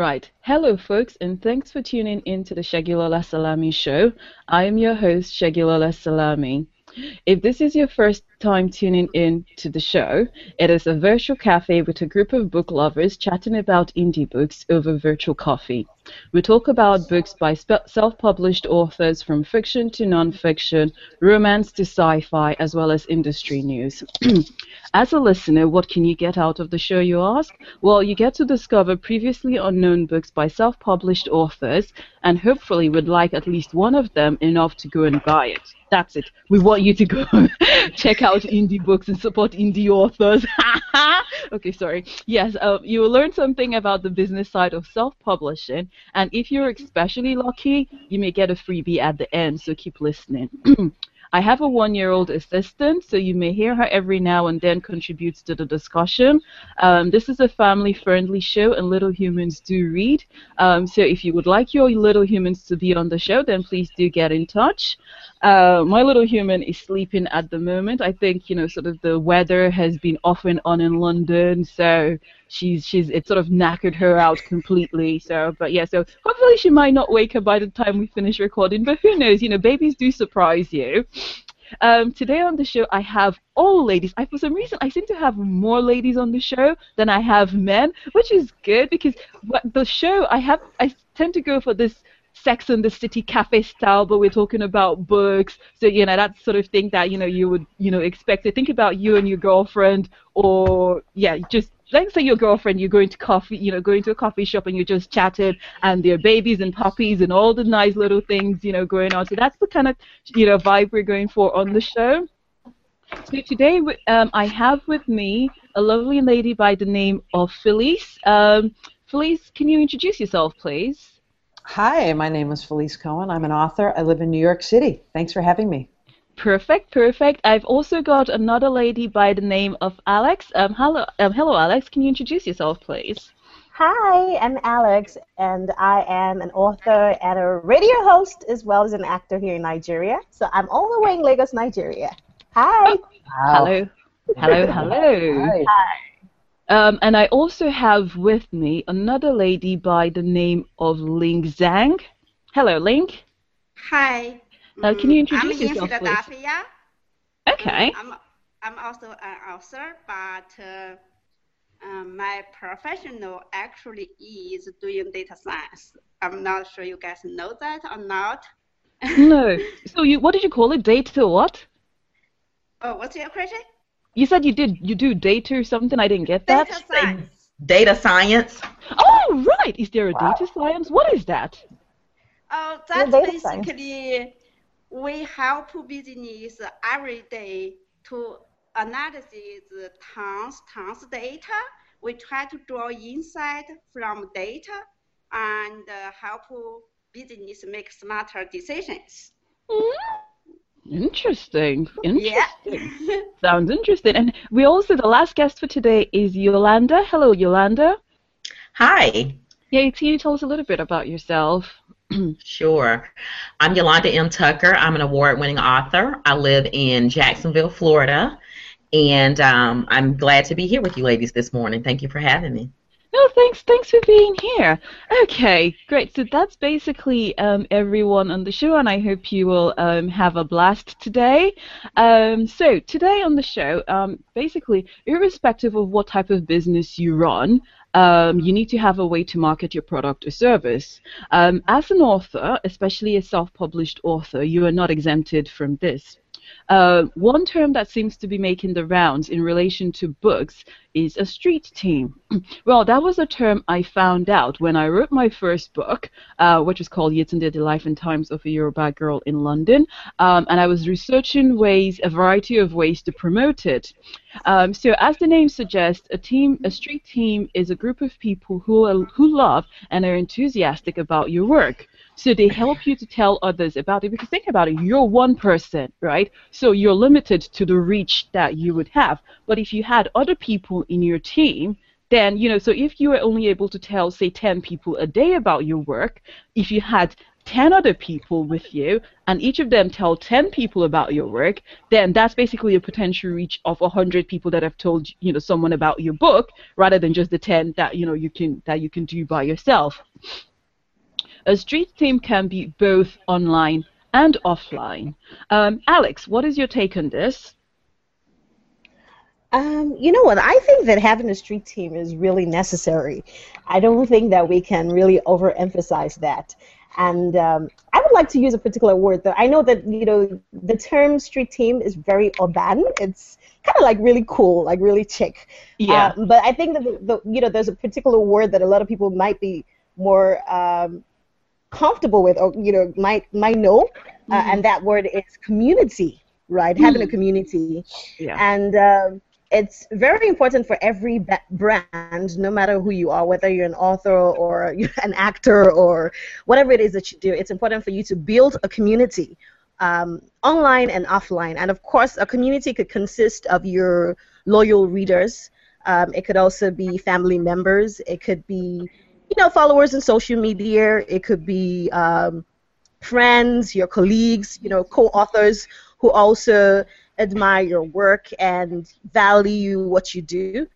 Right. Hello, folks, and thanks for tuning in to the Segilola Salami show. I am your host, Segilola Salami. If this is your first time tuning in to the show, it is a virtual cafe with a group of book lovers chatting about indie books over virtual coffee. We talk about books by self published authors from fiction to non fiction, romance to sci fi, as well as industry news. as a listener, what can you get out of the show, you ask? Well, you get to discover previously unknown books by self published authors, and hopefully would like at least one of them enough to go and buy it. That's it. We want you to go check out indie books and support indie authors. okay, sorry. Yes, uh, you will learn something about the business side of self-publishing, and if you're especially lucky, you may get a freebie at the end. So keep listening. I have a one year old assistant, so you may hear her every now and then contributes to the discussion. Um, this is a family friendly show, and little humans do read. Um, so if you would like your little humans to be on the show, then please do get in touch. Uh, my little human is sleeping at the moment. I think, you know, sort of the weather has been off and on in London, so she's she's it sort of knackered her out completely. So, but yeah, so hopefully she might not wake up by the time we finish recording. But who knows? You know, babies do surprise you. Um, today on the show, I have all ladies. I, for some reason, I seem to have more ladies on the show than I have men, which is good because the show I have, I tend to go for this Sex and the City cafe style, but we're talking about books. So you know that sort of thing that you know you would you know expect to think about you and your girlfriend, or yeah, just let's say your girlfriend, you're going to coffee, you know, going to a coffee shop and you're just chatting, and there are babies and puppies and all the nice little things, you know, going on. So that's the kind of, you know, vibe we're going for on the show. So today, um, I have with me a lovely lady by the name of Felice. Um, Felice, can you introduce yourself, please? Hi, my name is Felice Cohen. I'm an author. I live in New York City. Thanks for having me. Perfect, perfect. I've also got another lady by the name of Alex. Um, hello, um, hello, Alex. Can you introduce yourself, please? Hi, I'm Alex, and I am an author and a radio host as well as an actor here in Nigeria. So I'm all the way in Lagos, Nigeria. Hi. Oh, hello. Hello, hello. Hi. Hi. Um, and I also have with me another lady by the name of Ling Zhang. Hello, Ling. Hi. Uh, can you introduce I'm yourself, in Philadelphia. Please? Okay. I'm, I'm also an author, but uh, um, my professional actually is doing data science. I'm not sure you guys know that or not. no. So you, what did you call it? Data what? Oh, what's your question? You said you did you do data or something. I didn't get that. Data science. Data science. Oh right. Is there a wow. data science? What is that? Oh, that's basically science we help business every day to analyze tons, tons data. We try to draw insight from data and uh, help business make smarter decisions. Interesting. Interesting. Yeah. Sounds interesting. And we also, the last guest for today is Yolanda. Hello, Yolanda. Hi. Yeah, can you tell us a little bit about yourself? sure. I'm Yolanda M. Tucker. I'm an award winning author. I live in Jacksonville, Florida. And um, I'm glad to be here with you ladies this morning. Thank you for having me. No, thanks. Thanks for being here. Okay, great. So that's basically um, everyone on the show, and I hope you will um, have a blast today. Um, so today on the show, um, basically, irrespective of what type of business you run, um, you need to have a way to market your product or service. Um, as an author, especially a self-published author, you are not exempted from this. Uh, one term that seems to be making the rounds in relation to books is a street team. well, that was a term I found out when I wrote my first book, uh, which was called Yetunde, the Life and Times of a Yoruba Girl in London, um, and I was researching ways, a variety of ways to promote it. Um, so, as the name suggests, a team, a street team, is a group of people who are, who love and are enthusiastic about your work. So they help you to tell others about it because think about it, you're one person, right? So you're limited to the reach that you would have. But if you had other people in your team, then you know so if you were only able to tell say 10 people a day about your work if you had 10 other people with you and each of them tell 10 people about your work then that's basically a potential reach of 100 people that have told you know someone about your book rather than just the 10 that you know you can that you can do by yourself a street team can be both online and offline um, alex what is your take on this um, you know what? I think that having a street team is really necessary. I don't think that we can really overemphasize that. And um, I would like to use a particular word that I know that you know the term street team is very urban. It's kind of like really cool, like really chic. Yeah. Uh, but I think that the, the, you know there's a particular word that a lot of people might be more um, comfortable with, or you know might might know, uh, mm-hmm. and that word is community, right? Mm-hmm. Having a community. Yeah. And um, it's very important for every brand, no matter who you are, whether you're an author or an actor or whatever it is that you do. It's important for you to build a community, um, online and offline. And of course, a community could consist of your loyal readers. Um, it could also be family members. It could be, you know, followers in social media. It could be um, friends, your colleagues, you know, co-authors who also admire your work and value what you do.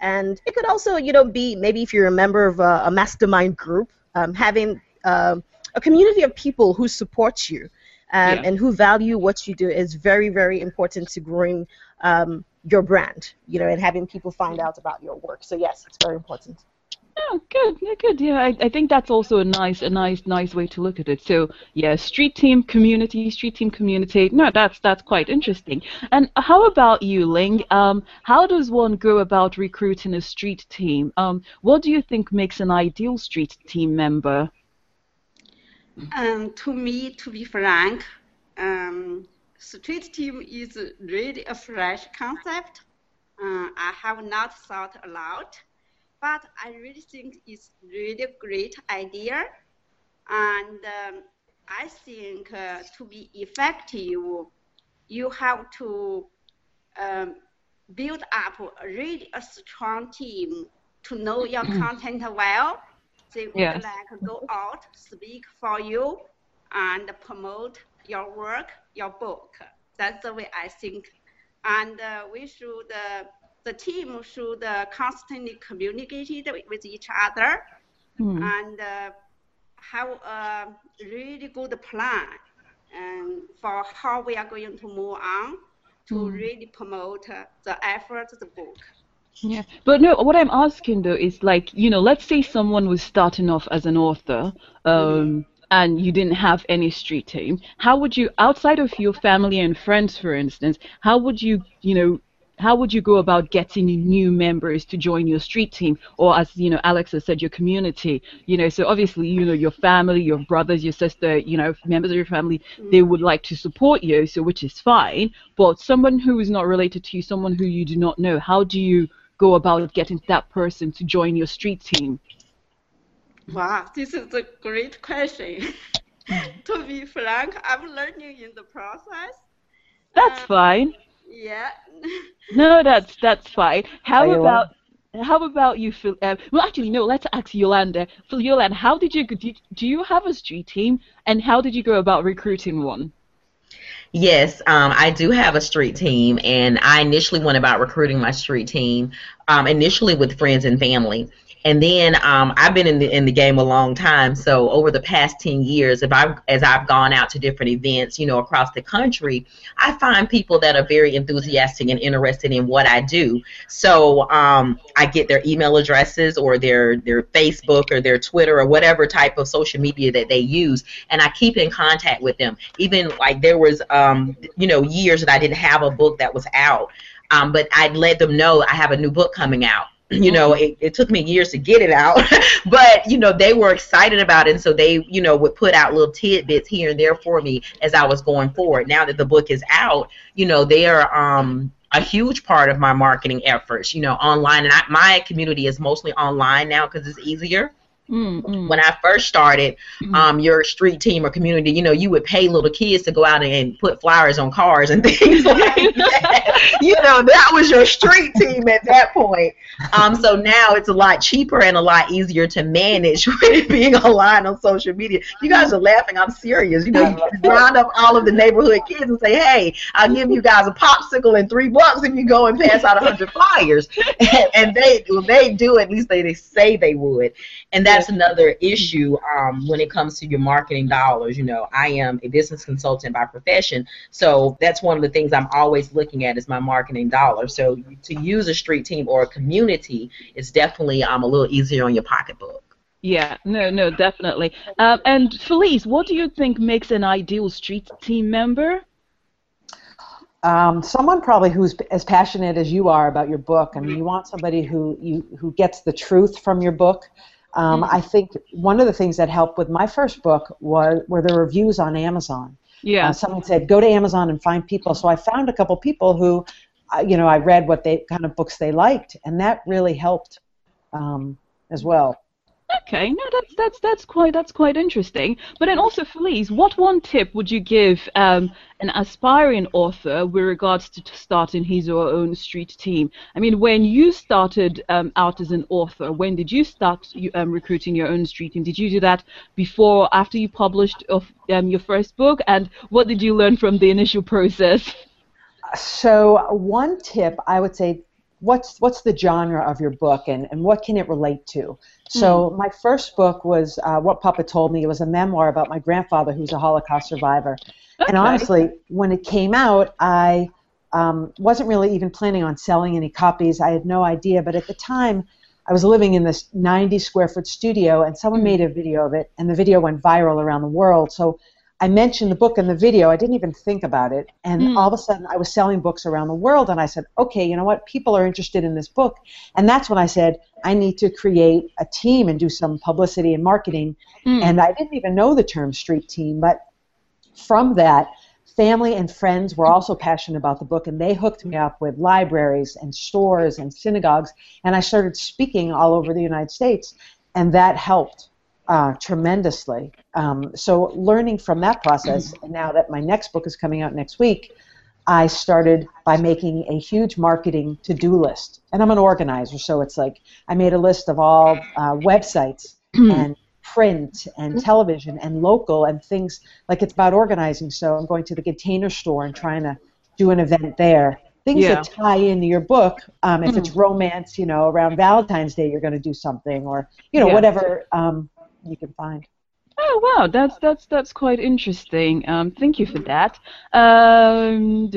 And it could also, you know, be maybe if you're a member of a, a mastermind group, um, having um, a community of people who support you um, yeah. and who value what you do is very, very important to growing um, your brand, you know, and having people find out about your work. So yes, it's very important. Oh, good, yeah, good. Yeah, I, I think that's also a nice, a nice, nice way to look at it. So, yeah, street team community, street team community. No, that's that's quite interesting. And how about you, Ling? Um, how does one go about recruiting a street team? Um, what do you think makes an ideal street team member? Um, to me, to be frank, um, street team is really a fresh concept. Uh, I have not thought a lot but I really think it's really great idea. And um, I think uh, to be effective, you have to um, build up a really a strong team to know your content well. They would yes. like go out, speak for you, and promote your work, your book. That's the way I think. And uh, we should uh, the team should uh, constantly communicate with each other mm. and uh, have a really good plan um, for how we are going to move on to mm. really promote uh, the effort of the book. Yeah, but no, what I'm asking though is like, you know, let's say someone was starting off as an author, um, mm-hmm. and you didn't have any street team. How would you, outside of your family and friends, for instance, how would you, you know, how would you go about getting new members to join your street team? Or as you know alex has said your community you know so obviously you know your family your brothers your sister you know members of your family they would like to support you so which is fine. But someone who is not related to you someone who you do not know how do you go about getting that person to join your street team? Wow this is a great question. To be frank i'm learning in the process. That's uh, fine yeah. no, that's that's fine. How about how about you, Phil? Uh, well, actually, no. Let's ask Yolanda. Phil, Yolanda, how did you do? Do you have a street team, and how did you go about recruiting one? Yes, um, I do have a street team, and I initially went about recruiting my street team um, initially with friends and family. And then um, I've been in the in the game a long time. So over the past ten years, if I as I've gone out to different events, you know, across the country, I find people that are very enthusiastic and interested in what I do. So um, I get their email addresses or their their Facebook or their Twitter or whatever type of social media that they use, and I keep in contact with them. Even like there was, um, you know, years that I didn't have a book that was out. Um, but I'd let them know I have a new book coming out you know it, it took me years to get it out but you know they were excited about it and so they you know would put out little tidbits here and there for me as i was going forward. Now that the book is out you know they are um a huge part of my marketing efforts you know online and I, my community is mostly online now because it's easier Mm-hmm. When I first started, mm-hmm. um, your street team or community, you know, you would pay little kids to go out and put flyers on cars and things like that. you know, that was your street team at that point. Um, so now it's a lot cheaper and a lot easier to manage with it being online on social media. You guys are laughing. I'm serious. You know, you round up all of the neighborhood kids and say, hey, I'll give you guys a popsicle and three bucks if you go and pass out a hundred flyers. And, and they, well, they do, at least they, they say they would. And that that's another issue um, when it comes to your marketing dollars. You know, I am a business consultant by profession, so that's one of the things I'm always looking at is my marketing dollars. So to use a street team or a community is definitely um, a little easier on your pocketbook. Yeah, no, no, definitely. Um, and Felice, what do you think makes an ideal street team member? Um, someone probably who's as passionate as you are about your book. I mean, you want somebody who you who gets the truth from your book, um, mm-hmm. I think one of the things that helped with my first book was were the reviews on Amazon. Yeah. Uh, someone said go to Amazon and find people. So I found a couple people who, uh, you know, I read what they kind of books they liked, and that really helped um, as well. Okay, no, that's that's that's quite that's quite interesting. But then also, Felice, what one tip would you give um, an aspiring author with regards to starting his or her own street team? I mean, when you started um, out as an author, when did you start um, recruiting your own street team? Did you do that before, after you published of, um, your first book? And what did you learn from the initial process? So, one tip I would say what's what's the genre of your book and, and what can it relate to so mm. my first book was uh, what papa told me it was a memoir about my grandfather who's a holocaust survivor okay. and honestly when it came out i um, wasn't really even planning on selling any copies i had no idea but at the time i was living in this 90 square foot studio and someone mm. made a video of it and the video went viral around the world so I mentioned the book in the video. I didn't even think about it. And mm. all of a sudden, I was selling books around the world. And I said, okay, you know what? People are interested in this book. And that's when I said, I need to create a team and do some publicity and marketing. Mm. And I didn't even know the term street team. But from that, family and friends were also passionate about the book. And they hooked me up with libraries and stores and synagogues. And I started speaking all over the United States. And that helped uh, tremendously. Um, so learning from that process, and now that my next book is coming out next week, I started by making a huge marketing to-do list. And I'm an organizer, so it's like I made a list of all uh, websites and print and television and local and things like it's about organizing. So I'm going to the container store and trying to do an event there. Things yeah. that tie into your book. Um, if it's romance, you know, around Valentine's Day, you're going to do something, or you know, yeah. whatever um, you can find. Oh wow, that's that's that's quite interesting. Um, thank you for that. Um,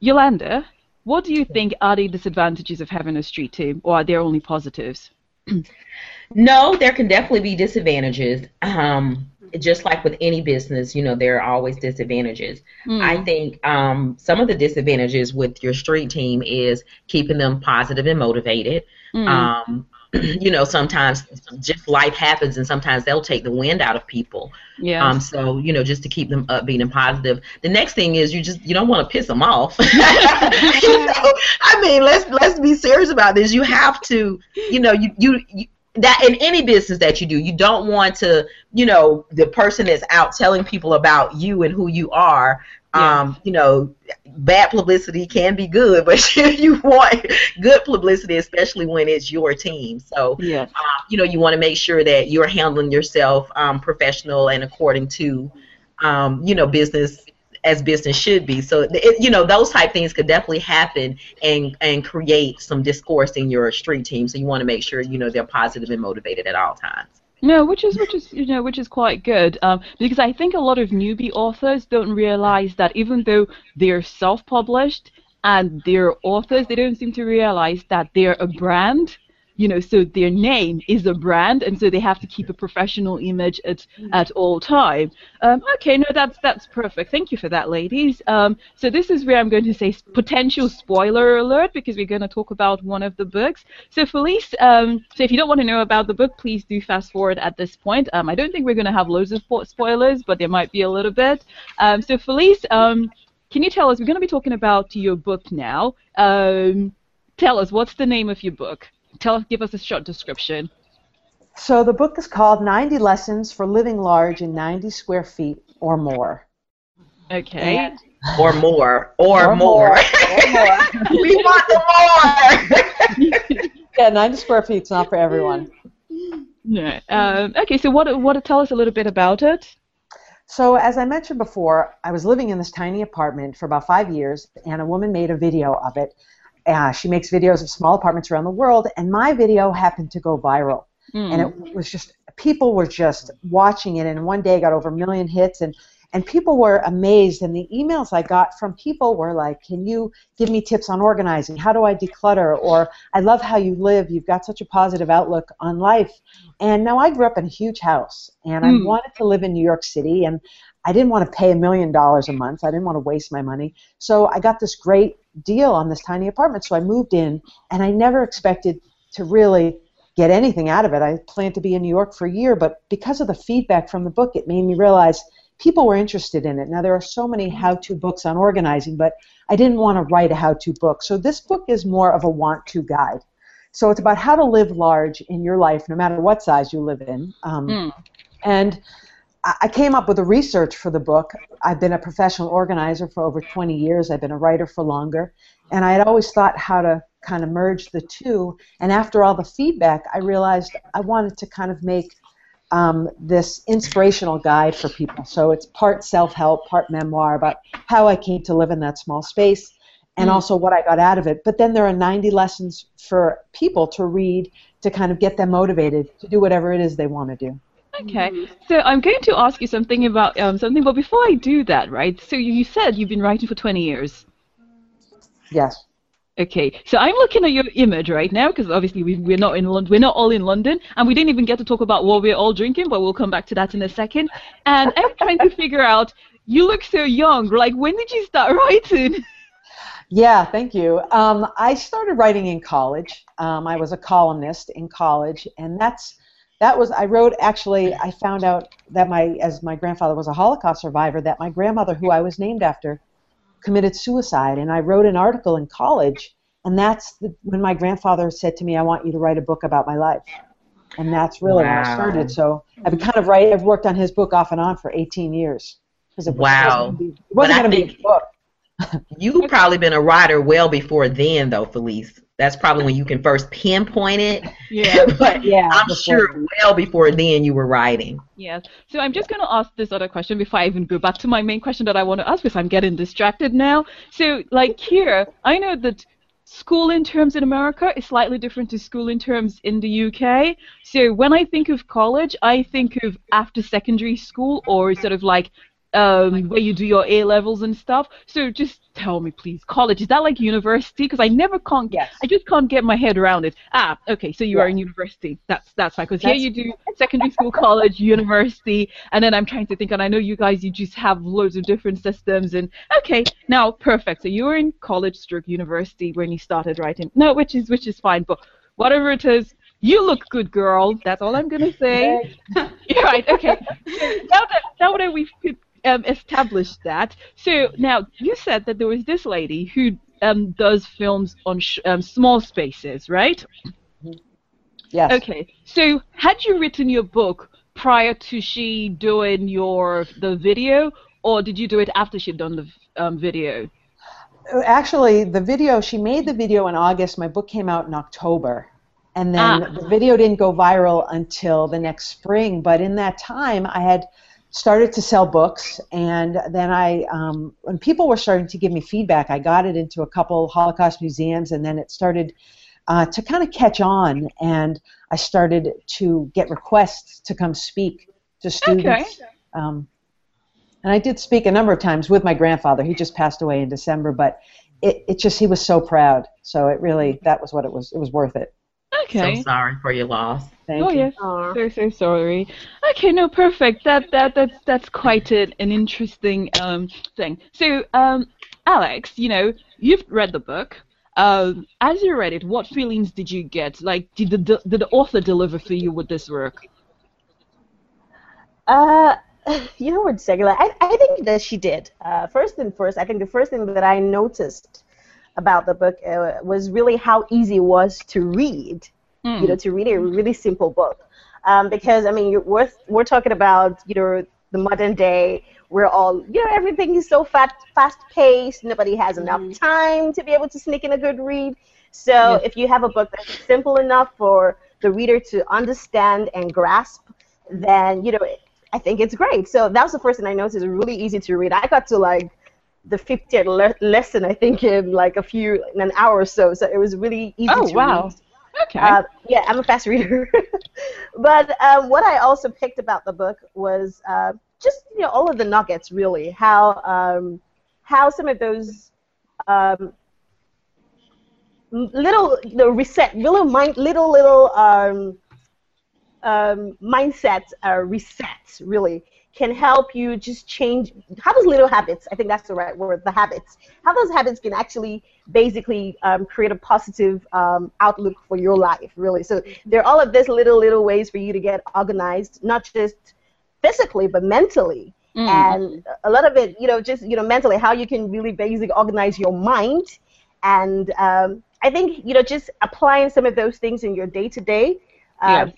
Yolanda, what do you think are the disadvantages of having a street team, or are there only positives? no, there can definitely be disadvantages. Um, just like with any business, you know, there are always disadvantages. Mm. I think um, some of the disadvantages with your street team is keeping them positive and motivated. Mm. Um, you know, sometimes just life happens, and sometimes they'll take the wind out of people. Yeah. Um. So you know, just to keep them upbeat and positive. The next thing is you just you don't want to piss them off. you know, I mean, let's let's be serious about this. You have to, you know, you you. you that in any business that you do, you don't want to, you know, the person that's out telling people about you and who you are yeah. Um, you know, bad publicity can be good, but you want good publicity, especially when it's your team. So, yeah. Um, you know, you want to make sure that you're handling yourself um, professional and according to, um, you know, business as business should be. So, it, you know, those type things could definitely happen and and create some discourse in your street team. So you want to make sure you know they're positive and motivated at all times. No, which is which is you know which is quite good um, because I think a lot of newbie authors don't realize that even though they're self-published and they're authors, they don't seem to realize that they're a brand you know, so their name is a brand, and so they have to keep a professional image at at all time. Um, okay, no, that's that's perfect. Thank you for that, ladies. Um, so this is where I'm going to say potential spoiler alert because we're going to talk about one of the books. So Felice, um, so if you don't want to know about the book, please do fast forward at this point. Um, I don't think we're going to have loads of spoilers, but there might be a little bit. Um, so Felice, um, can you tell us? We're going to be talking about your book now. Um, tell us what's the name of your book? Tell us give us a short description. So the book is called 90 Lessons for Living Large in 90 Square Feet or More. Okay. And or more, or, Or more. more, or more. we want the more. yeah, 90 square feet is not for everyone. No. Um, okay, so what what tell us a little bit about it? So, as I mentioned before, I was living in this tiny apartment for about five years, and a woman made a video of it. Uh, she makes videos of small apartments around the world, and my video happened to go viral. Hmm. And it was just, people were just watching it, and one day got over a million hits, and, and people were amazed. And the emails I got from people were like, Can you give me tips on organizing? How do I declutter? Or, I love how you live. You've got such a positive outlook on life. And now I grew up in a huge house, and I Mm. wanted to live in New York City, and I didn't want to pay a million dollars a month. I didn't want to waste my money. So I got this great deal on this tiny apartment. So I moved in, and I never expected to really get anything out of it. I planned to be in New York for a year, but because of the feedback from the book, it made me realize people were interested in it. Now, there are so many how to books on organizing, but I didn't want to write a how to book. So this book is more of a want to guide. So it's about how to live large in your life, no matter what size you live in. Um, Mm. And I came up with the research for the book. I've been a professional organizer for over 20 years. I've been a writer for longer. And I had always thought how to kind of merge the two. And after all the feedback, I realized I wanted to kind of make um, this inspirational guide for people. So it's part self help, part memoir about how I came to live in that small space and Mm. also what I got out of it. But then there are 90 lessons for people to read to kind of get them motivated to do whatever it is they want to do. Okay, so I'm going to ask you something about um, something, but before I do that, right? So you you said you've been writing for 20 years. Yes. Okay, so I'm looking at your image right now because obviously we, we're not in London, we're not all in London, and we didn't even get to talk about what we're all drinking, but we'll come back to that in a second. And I'm trying to figure out, you look so young. Like, when did you start writing? Yeah, thank you. Um, I started writing in college. Um, I was a columnist in college, and that's that was I wrote actually. I found out that my as my grandfather was a Holocaust survivor, that my grandmother, who I was named after, committed suicide, and I wrote an article in college, and that's the, when my grandfather said to me, "I want you to write a book about my life," and that's really when I started. So I've been kind of write. I've worked on his book off and on for 18 years. 'Cause it Wow. wasn't, it wasn't going to be a book. You've probably been a writer well before then, though, Felice. That's probably when you can first pinpoint it. Yeah. but Yeah, I'm before. sure well before then you were writing. Yes. So I'm just going to ask this other question before I even go back to my main question that I want to ask because I'm getting distracted now. So, like here, I know that school in terms in America is slightly different to school in terms in the UK. So when I think of college, I think of after secondary school or sort of like um, where you do your A levels and stuff. So just tell me, please, college is that like university? Because I never can't. Yes. I just can't get my head around it. Ah, okay. So you are in university. That's that's fine. Because here you do secondary school, college, university, and then I'm trying to think. And I know you guys, you just have loads of different systems. And okay, now perfect. So you were in college, stroke university when you started writing. No, which is which is fine. But whatever it is, you look good, girl. That's all I'm gonna say. You're right. Okay. Now that now that we've um, established that, so now you said that there was this lady who um, does films on sh- um, small spaces, right? Yes. Okay. So had you written your book prior to she doing your the video, or did you do it after she'd done the um, video? Actually, the video, she made the video in August. My book came out in October. And then Ah. the video didn't go viral until the next spring. But in that time, I had started to sell books. And then I, um, when people were starting to give me feedback, I got it into a couple Holocaust museums. And then it started uh, to kind of catch on. And I started to get requests to come speak to students. Um, and I did speak a number of times with my grandfather. He just passed away in December, but it, it just he was so proud. So it really that was what it was. It was worth it. Okay. So sorry for your loss. Thank oh you. yes. Aw. So so sorry. Okay, no, perfect. That that that's that's quite an, an interesting um thing. So um, Alex, you know, you've read the book. Um, as you read it, what feelings did you get? Like, did the did the author deliver for you with this work? Uh, you know what, Segula? I, I think that she did. Uh, first and first, I think the first thing that I noticed about the book uh, was really how easy it was to read. Hmm. You know, to read a really simple book. um, because I mean, we're we're talking about you know the modern day. We're all you know everything is so fast fast paced. Nobody has enough mm-hmm. time to be able to sneak in a good read. So yes. if you have a book that's simple enough for the reader to understand and grasp, then you know I think it's great. So that was the first thing I noticed. It's really easy to read. I got to like the 50th le- lesson, I think, in like a few in an hour or so. So it was really easy to read. oh, to wow. read. Okay. Uh, yeah, I'm a fast reader. but um, what I also picked about the book was uh, just you know all of the nuggets, really. How um, how some of those um, little the reset, little mind, little little um, um, mindset uh, resets really can help you just change how those little habits i think that's the right word the habits how those habits can actually basically um, create a positive um, outlook for your life really. So there are all of these little little ways for you to get organized not just physically but mentally. Mm. and a lot of it you know just you know mentally how you can really basically organize your mind. And um, i think you know just applying some of those things in your day to day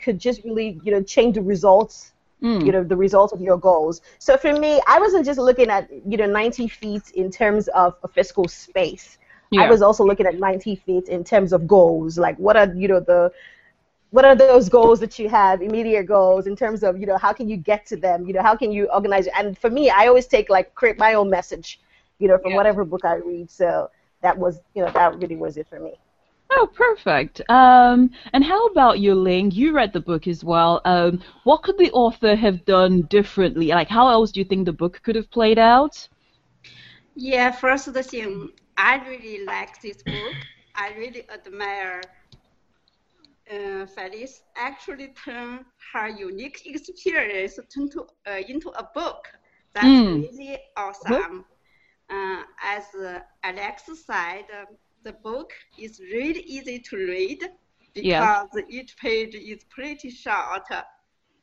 could just really you know change the results mm. you know, the results of your goals. So for me, I wasn't just looking at, you know, 90 feet in terms of a physical space. Yeah. I was also looking at 90 feet in terms of goals. Like, what are, you know, the, what are those goals that you have, immediate goals, in terms of, you know, how can you get to them? You know, how can you organize it? And for me, I always take, like, create my own message, you know, from yeah. whatever book I read. So that was, you know, that really was it for me. Oh, perfect. Um, and how about you, Ling? You read the book as well. Um, what could the author have done differently? Like, how else do you think the book could have played out? Yeah, first thing, I really like this book. I really admire uh, Felice actually turned her unique experience into, uh, into a book. That's mm. really awesome. Uh, as Alex said, the book is really easy to read because yeah. each page is pretty short, uh,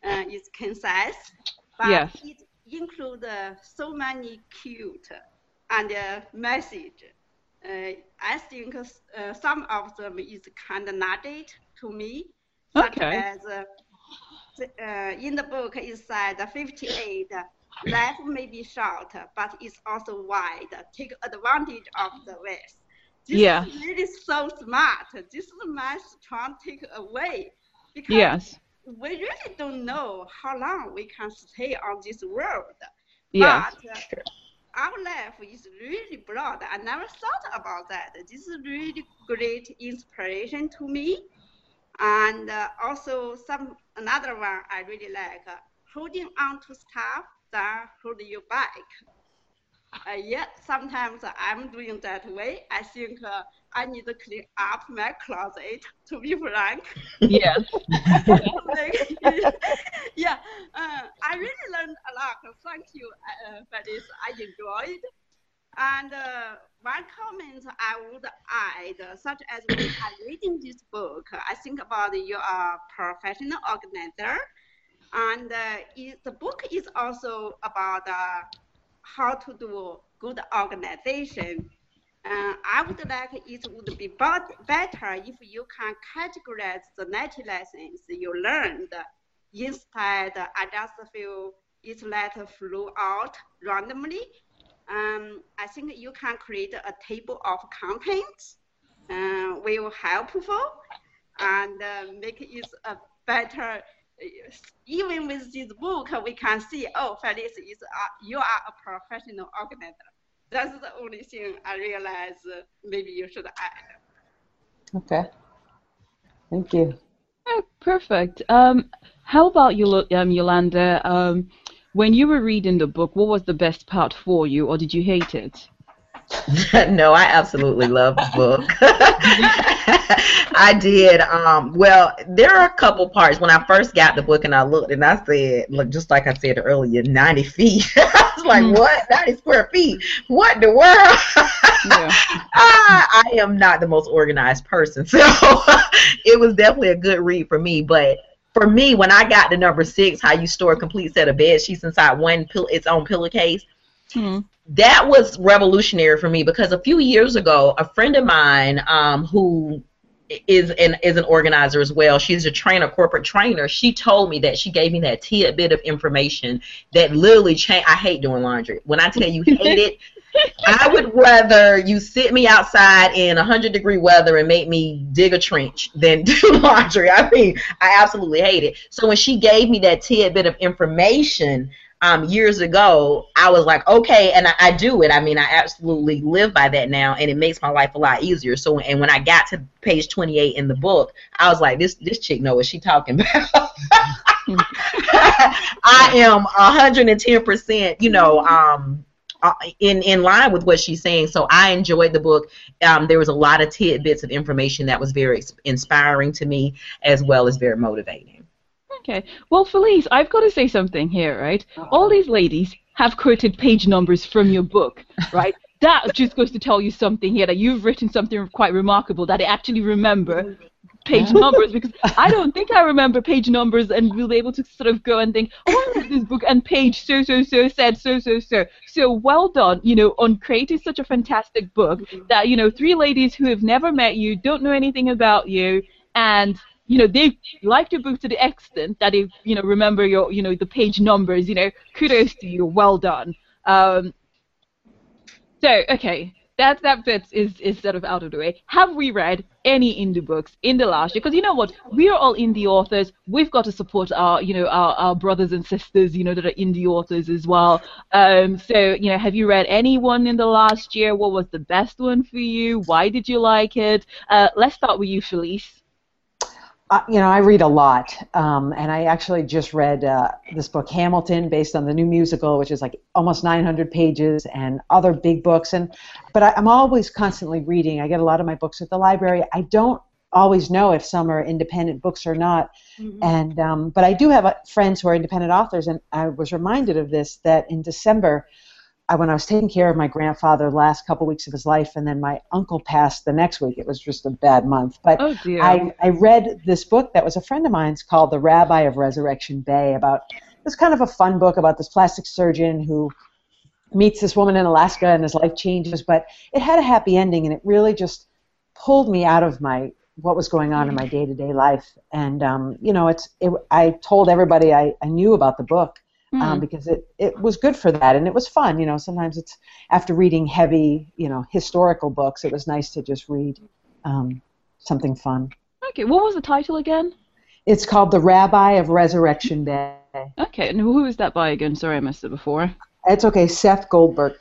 it's concise, but yes. it includes uh, so many cute and uh, message. Uh, I think uh, some of them is kind of nugget to me, such okay. as uh, uh, in the book it said 58 life may be short, but it's also wide. Take advantage of the rest. This yeah. is really so smart. This is trying to take away. Because yes. we really don't know how long we can stay on this world. Yeah. But our life is really broad. I never thought about that. This is really great inspiration to me. And uh, also some another one I really like, uh, holding on to stuff that hold you back. Uh, yet sometimes I'm doing that way. I think uh, I need to clean up my closet, to be frank. Yes. yeah, uh, I really learned a lot. Thank you uh, for this. I enjoyed. And uh, one comment I would add, such as when I'm reading this book, I think about you are a professional organizer, and uh, the book is also about uh, how to do good organization. Uh, I would like it would be better if you can categorize the 90 lessons you learned. Instead, I just feel it's let flow out randomly. Um, I think you can create a table of contents, uh, will helpful, and uh, make it a better even with this book, we can see, oh, Felice is a, you are a professional organizer. That's the only thing I realize uh, maybe you should add. Okay. Thank you. Oh, perfect. Um, how about you, um, Yolanda? Um, when you were reading the book, what was the best part for you, or did you hate it? no, I absolutely love the book. I did. Um, well, there are a couple parts. When I first got the book and I looked and I said, look, just like I said earlier, 90 feet. I was like, mm. what? 90 square feet? What in the world? yeah. I, I am not the most organized person. So it was definitely a good read for me. But for me, when I got to number six, how you store a complete set of bed sheets inside one pill- its own pillowcase, mm that was revolutionary for me because a few years ago, a friend of mine um, who is an is an organizer as well. She's a trainer, corporate trainer. She told me that she gave me that tidbit of information that literally changed. I hate doing laundry. When I tell you hate it, I would rather you sit me outside in 100 degree weather and make me dig a trench than do laundry. I mean, I absolutely hate it. So when she gave me that tidbit of information, um, years ago, I was like, okay, and I, I, do it. I mean, I absolutely live by that now, and it makes my life a lot easier. So, and when I got to page 28 in the book, I was like, this this chick know what she talking about. I am 110 percent, you know, um, uh, in in line with what she's saying. So I enjoyed the book. Um, there was a lot of tidbits of information that was very inspiring to me, as well as very motivating. Okay. Well, Felice, I've got to say something here, right? Uh-oh. All these ladies have quoted page numbers from your book, right? that just goes to tell you something here that you've written something quite remarkable that I actually remember page numbers because I don't think I remember page numbers and we'll be able to sort of go and think, oh, I read this book and page so so so said so so so. So well done, you know, on creating such a fantastic book mm-hmm. that you know three ladies who have never met you, don't know anything about you, and you know they liked your book to the extent that they you know remember your you know the page numbers you know kudos to you well done. Um, so okay that that bit is is sort of out of the way. Have we read any indie books in the last year? Because you know what? We are all indie authors. We've got to support our you know our, our brothers and sisters you know that are indie authors as well. Um, so you know have you read anyone in the last year? What was the best one for you? Why did you like it? Uh, let's start with you felice uh, you know, I read a lot, um, and I actually just read uh, this book Hamilton, based on the new musical, which is like almost 900 pages, and other big books. And but I, I'm always constantly reading. I get a lot of my books at the library. I don't always know if some are independent books or not, mm-hmm. and um, but I do have uh, friends who are independent authors, and I was reminded of this that in December I, when I was taking care of my grandfather last couple weeks of his life, and then my uncle passed the next week. It was just a bad month. But oh. I, I read this book that was a friend of mine's called The Rabbi of Resurrection Bay about this kind of a fun book about this plastic surgeon who meets this woman in Alaska and his life changes. But it had a happy ending, and it really just pulled me out of my what was going on in my day to day life. And um, you know, it's it, I told everybody I, I knew about the book mm. um, hmm. because it, it was good for that and it was fun. You know, sometimes it's after reading heavy, you know, historical books, it was nice to just read um, something fun. Okay, what was the title again? It's called The Rabbi of Resurrection Bay. Okay, and who is that by again? Sorry, I missed it before. It's okay, Seth Goldberg.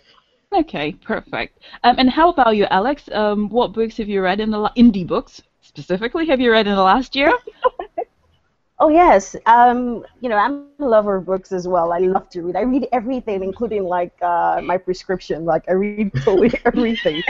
Okay, perfect. Um, and how about you, Alex? Um, what books have you read in the la- indie books specifically? Have you read in the last year? Oh yes, um, you know I'm a lover of books as well. I love to read. I read everything, including like uh, my prescription. Like I read totally everything.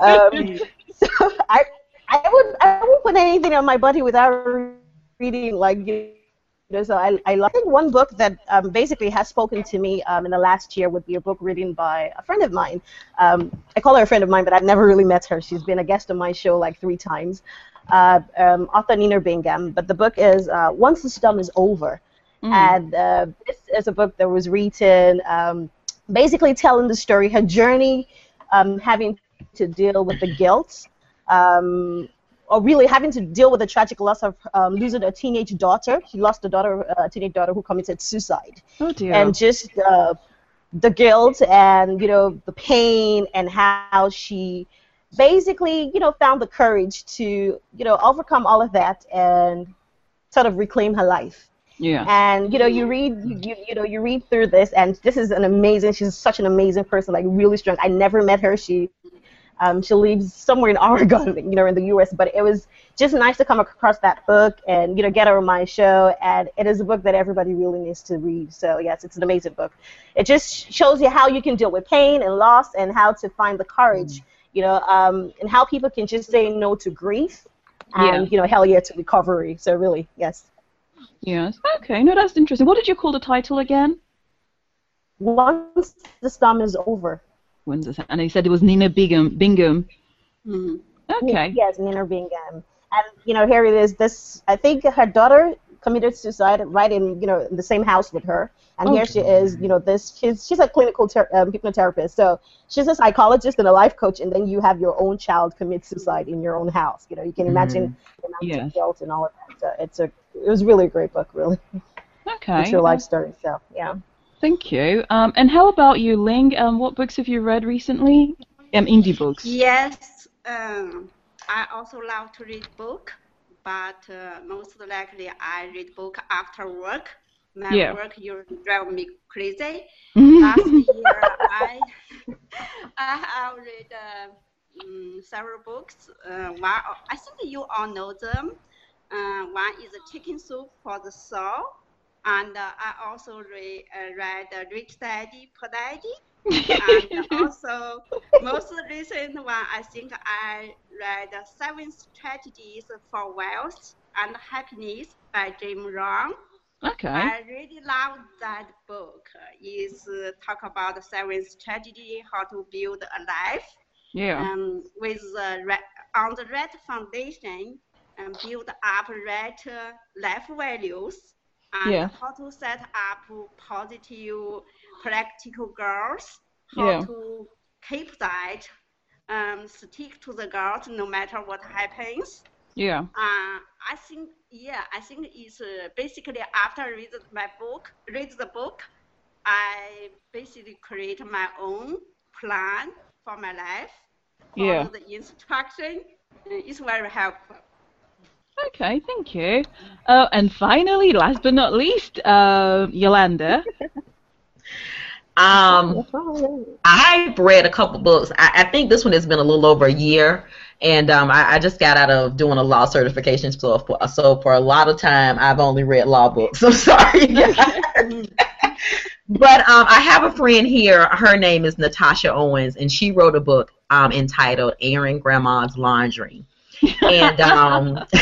um, so I I would I would put anything on my body without reading. Like you know, so I I, love, I think one book that um, basically has spoken to me um, in the last year would be a book written by a friend of mine. Um, I call her a friend of mine, but I've never really met her. She's been a guest on my show like three times uh, um, author Nina Bingham, but the book is uh, Once the Storm is Over. Mm. And uh, this is a book that was written um, basically telling the story, her journey um, having to deal with the guilt, um, or really having to deal with the tragic loss of um, losing a teenage daughter. She lost a daughter, a teenage daughter who committed suicide. Oh dear. And just uh, the guilt and, you know, the pain and how she basically, you know, found the courage to, you know, overcome all of that and sort of reclaim her life. Yeah. And you know, you read, you, you know, you read through this, and this is an amazing. She's such an amazing person, like really strong. I never met her. She, um, she lives somewhere in Oregon, you know, in the U.S. But it was just nice to come across that book and you know get her on my show. And it is a book that everybody really needs to read. So yes, it's an amazing book. It just shows you how you can deal with pain and loss, and how to find the courage. Mm you know, um, and how people can just say no to grief and, yeah. you know, hell yeah to recovery. So really, yes. Yes. Okay. No, that's interesting. What did you call the title again? Once the storm is over. When's this? And he said it was Nina Bingham. Bingham. Mm-hmm. Okay. Yes, Nina Bingham. And you know, here it is. This I think her daughter committed suicide right in you know in the same house with her, and okay. here she is. You know, this she's she's a clinical ter- um, hypnotherapist, so she's a psychologist and a life coach, and then you have your own child commit suicide in your own house. You know, you can imagine mm. the amount yes. of guilt and all of that. So it's a it was really a great book, really. Okay. It's your life story, so yeah. Thank you. Um, and how about you, Ling? Um, what books have you read recently? Um, indie books. Yes. Um, I also love to read book, but uh, most likely I read book after work. My yeah. work usually drive me crazy. Last year I I have read uh, um, several books. Uh, one I think you all know them. Uh, one is Chicken Soup for the Soul, and uh, I also read uh, read Rich Daddy Poor Daddy and also, most recent one, I think I read Seven Strategies for Wealth and Happiness by Jim Rohn. Okay. I really love that book. It's uh, talk about seven strategy how to build a life. Yeah. Um, with the right, on the right foundation and build up right uh, life values and yeah. how to set up positive practical goals, how yeah. to keep that, um, stick to the goals no matter what happens. Yeah. Uh, I think yeah, I think it's uh, basically after I read my book, read the book, I basically create my own plan for my life. Yeah. the instruction. It's very helpful. Okay, thank you. Uh, and finally, last but not least, uh, Yolanda. um, I've read a couple books. I, I, think this one has been a little over a year, and um, I, I, just got out of doing a law certification. So for, so for a lot of time, I've only read law books. I'm sorry. but um, I have a friend here. Her name is Natasha Owens, and she wrote a book um, entitled "Airing Grandma's Laundry." and um,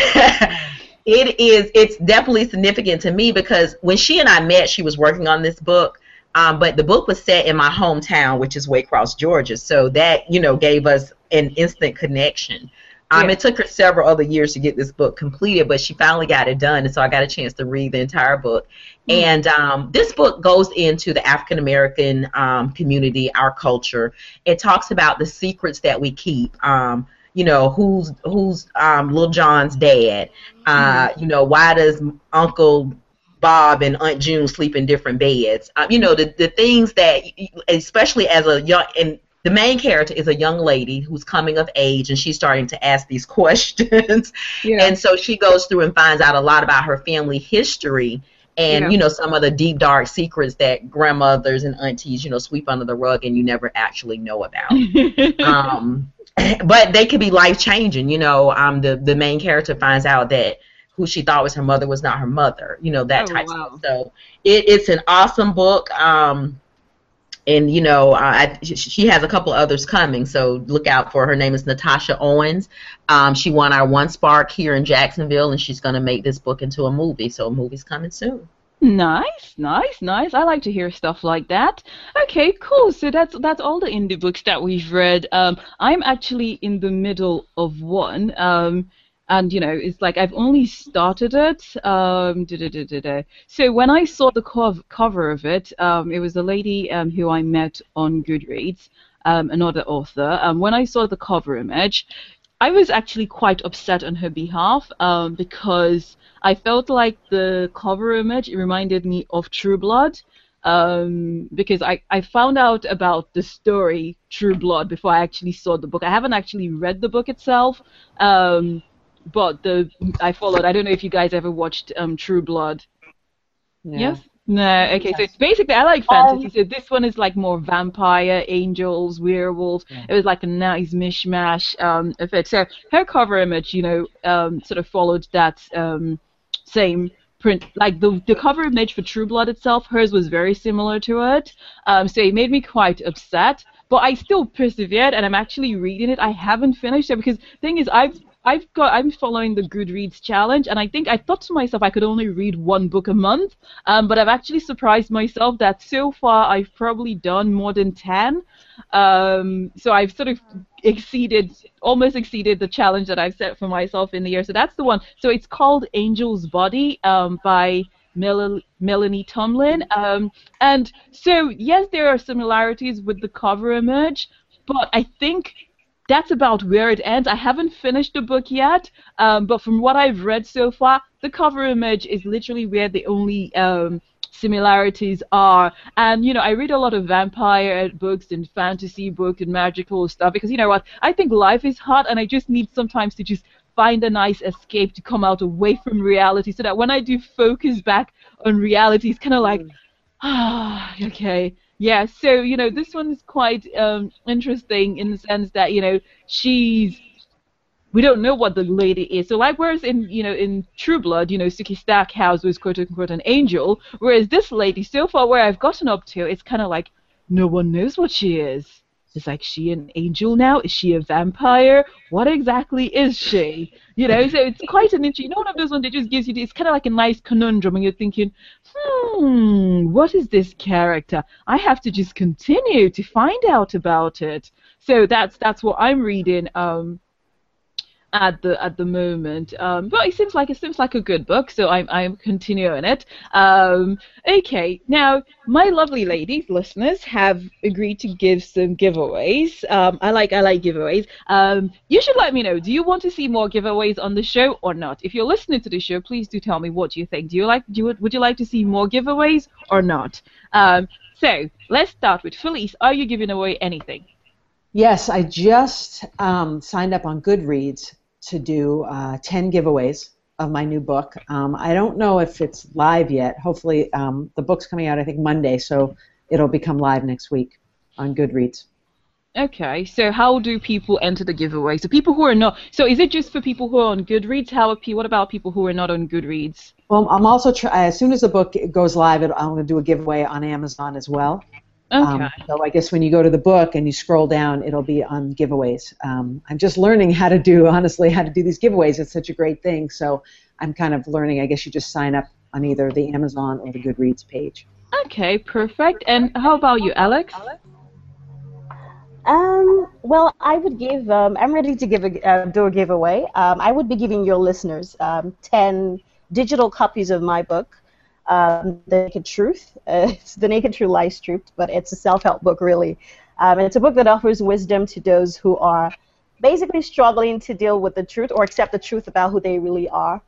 it is it's definitely significant to me because when she and I met, she was working on this book. Um, but the book was set in my hometown, which is Waycross, Georgia. So that you know gave us an instant connection. Um, yeah. It took her several other years to get this book completed, but she finally got it done, and so I got a chance to read the entire book. Mm. And um, this book goes into the African American um, community, our culture. It talks about the secrets that we keep. Um, you know, who's who's um, Lil Jon's dad? Uh, mm-hmm. You know, why does Uncle Bob and Aunt June sleep in different beds? Um, you know, the the things that, especially as a young and the main character is a young lady who's coming of age and she's starting to ask these questions. Yeah. And so she goes through and finds out a lot about her family history and yeah. you know some of the deep dark secrets that grandmothers and aunties you know sweep under the rug and you never actually know about um, but they could be life changing. You know, um, the the main character finds out that who she thought was her mother was not her mother. You know that oh, type wow. of stuff. So it, it's an awesome book. Um, and you know, I, she has a couple others coming, so look out for her. Name is Natasha Owens. Um, she won our One Spark here in Jacksonville, and she's going to make this book into a movie. So a movie's coming soon. Nice, nice, nice. I like to hear stuff like that. Okay, cool. So that's that's all the indie books that we've read. Um, I'm actually in the middle of one. Um, and you know, it's like I've only started it. Um, so when I saw the cov- cover of it, um, it was a lady um, who I met on Goodreads, um, another author. Um, when I saw the cover image, I was actually quite upset on her behalf um, because I felt like the cover image reminded me of True Blood. Um, because I, I found out about the story True Blood before I actually saw the book. I haven't actually read the book itself, um, but the I followed. I don't know if you guys ever watched um, True Blood. Yeah. Yes. No, okay, so it's basically I like fantasy. Um, so this one is like more vampire, angels, werewolves. Yeah. It was like a nice mishmash um, it. So her cover image, you know, um, sort of followed that um, same print. Like the the cover image for True Blood itself, hers was very similar to it. Um, so it made me quite upset. But I still persevered, and I'm actually reading it. I haven't finished it because thing is, I've I've got I'm following the Goodreads challenge, and I think I thought to myself I could only read one book a month, um, but I've actually surprised myself that so far I've probably done more than ten. Um, so I've sort of exceeded, almost exceeded the challenge that I've set for myself in the year. So that's the one. So it's called Angel's Body um, by Mel- Melanie Tomlin. Um, and so yes, there are similarities with the cover image, but I think that's about where it ends. I haven't finished the book yet, um, but from what I've read so far, the cover image is literally where the only um, similarities are. And you know, I read a lot of vampire books and fantasy books and magical stuff because you know what? I think life is hard, and I just need sometimes to just find a nice escape to come out away from reality, so that when I do focus back on reality, it's kind of like, ah, okay yeah, so you know this one's quite um, interesting in the sense that you know she's we don't know what the lady is. So like whereas in you know in True Blood, you know Sookie Stackhouse was quote unquote an angel, whereas this lady so far where I've gotten up to, it's kind of like no one knows what she is. Is like she an angel now? Is she a vampire? What exactly is she? You know, so it's quite an interesting. You know, one of those ones that just gives you. It's kind of like a nice conundrum, and you're thinking, hmm, what is this character? I have to just continue to find out about it. So that's that's what I'm reading. Um, at the at the moment. Um, but it seems like it seems like a good book, so I'm I'm continuing it. Um, okay, now my lovely ladies, listeners, have agreed to give some giveaways. Um, I like I like giveaways. Um, you should let me know. Do you want to see more giveaways on the show or not? If you're listening to the show, please do tell me what you think. Do you like do you, would you like to see more giveaways or not? Um, so let's start with Felice. Are you giving away anything? Yes, I just um, signed up on Goodreads to do uh, 10 giveaways of my new book. Um, I don't know if it's live yet. Hopefully, um, the book's coming out, I think, Monday, so it'll become live next week on Goodreads. Okay, so how do people enter the giveaway? So people who are not, so is it just for people who are on Goodreads? How what about people who are not on Goodreads? Well, I'm also try, as soon as the book goes live, I'm going to do a giveaway on Amazon as well. Um, okay. Um, so I guess when you go to the book and you scroll down, it'll be on giveaways. Um, I'm just learning how to do, honestly, how to do these giveaways. It's such a great thing. So I'm kind of learning. I guess you just sign up on either the Amazon or the Goodreads page. Okay, perfect. And how about you, Alex? Um, well, I would give. Um, I'm ready to give a uh, do a giveaway. Um, I would be giving your listeners um, ten digital copies of my book um, The Naked Truth. Uh, it's The Naked Truth Life's Truth, but it's a self-help book, really. Um, it's a book that offers wisdom to those who are basically struggling to deal with the truth or accept the truth about who they really are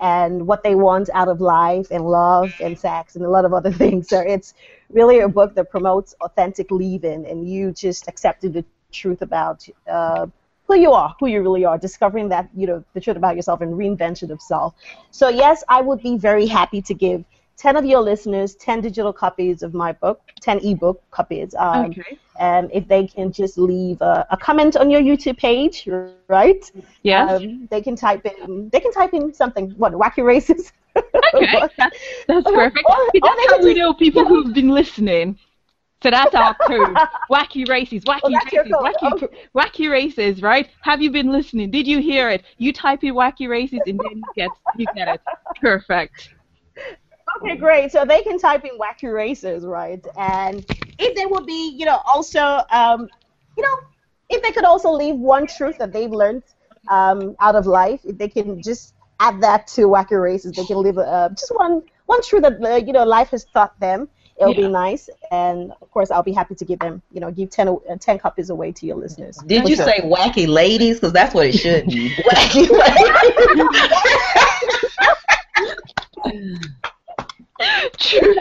and what they want out of life and love and sex and a lot of other things. So it's really a book that promotes authentic living and you just accepting the truth about uh, who you are, who you really are, discovering that, you know, the truth about yourself and reinvention of self. So yes, I would be very happy to give 10 of your listeners 10 digital copies of my book, 10 ebook copies. Um, okay. And if they can just leave a, a, comment on your YouTube page, right? Yeah. Um, they can type in. They can type in something. What wacky races? okay, that's, that's perfect. Or, or that's how we know people who've been listening. So that's our code. wacky races, wacky well, races, wacky, wacky races, right? Have you been listening? Did you hear it? You type in wacky races and then you get you get it. Perfect. Okay, great. So they can type in wacky races, right? And if they would be, you know, also, um, you know, if they could also leave one truth that they've learned um, out of life, if they can just add that to wacky races, they can leave uh, just one one truth that uh, you know life has taught them. It'll yeah. be nice, and of course, I'll be happy to give them, you know, give 10, uh, 10 copies away to your listeners. Did you sure. say wacky ladies? Because that's what it should be. wacky ladies. True.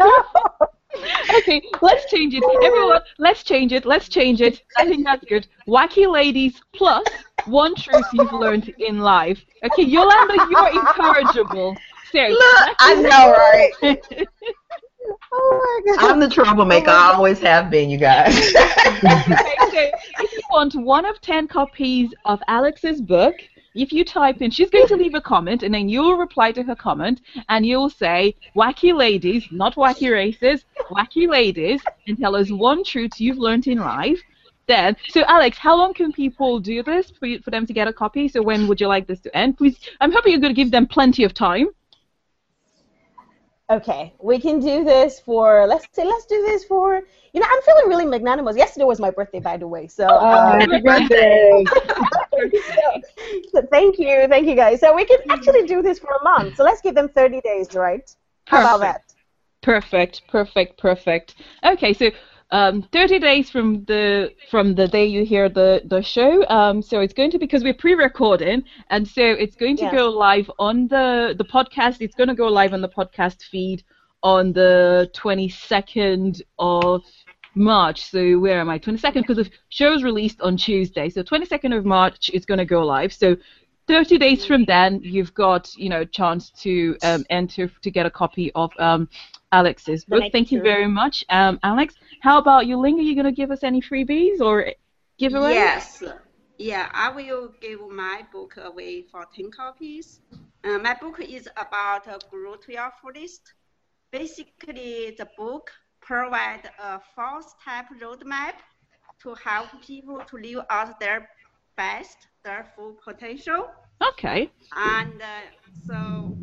okay, let's change it. Everyone, let's change it. Let's change it. I think that's good. Wacky ladies plus one truth you've learned in life. Okay, Yolanda, you're incorrigible. Seriously. Look, I know, right? oh my god. I'm the troublemaker. Oh I always have been, you guys. okay, so if you want one of ten copies of Alex's book, if you type in, she's going to leave a comment, and then you'll reply to her comment, and you'll say, wacky ladies, not wacky races, wacky ladies, and tell us one truth you've learned in life. then. So, Alex, how long can people do this for, you, for them to get a copy? So, when would you like this to end? Please, I'm hoping you're going to give them plenty of time. Okay, we can do this for let's say let's do this for you know I'm feeling really magnanimous. Yesterday was my birthday, by the way. So oh, uh, happy birthday! so, thank you, thank you guys. So we can actually do this for a month. So let's give them 30 days, right? How about that? Perfect, perfect, perfect. Okay, so um, 30 days from the from the day you hear the the show. Um, so it's going to because we're pre-recording, and so it's going to go live on the the podcast. It's going to go live on the podcast feed on the 22nd of March. So where am I? 22nd because the show is released on Tuesday. So 22nd of March is going to go live. So 30 days from then, you've got you know chance to um, enter to get a copy of um, Alex's book. Thank you very much, um, Alex. How about you, Ling? Are you going to give us any freebies or giveaways? Yes. Yeah, I will give my book away for 10 copies. Uh, my book is about uh, Grow to Your Fullest. Basically, the book provides a four-step roadmap to help people to live out their best, their full potential. Okay. And uh, so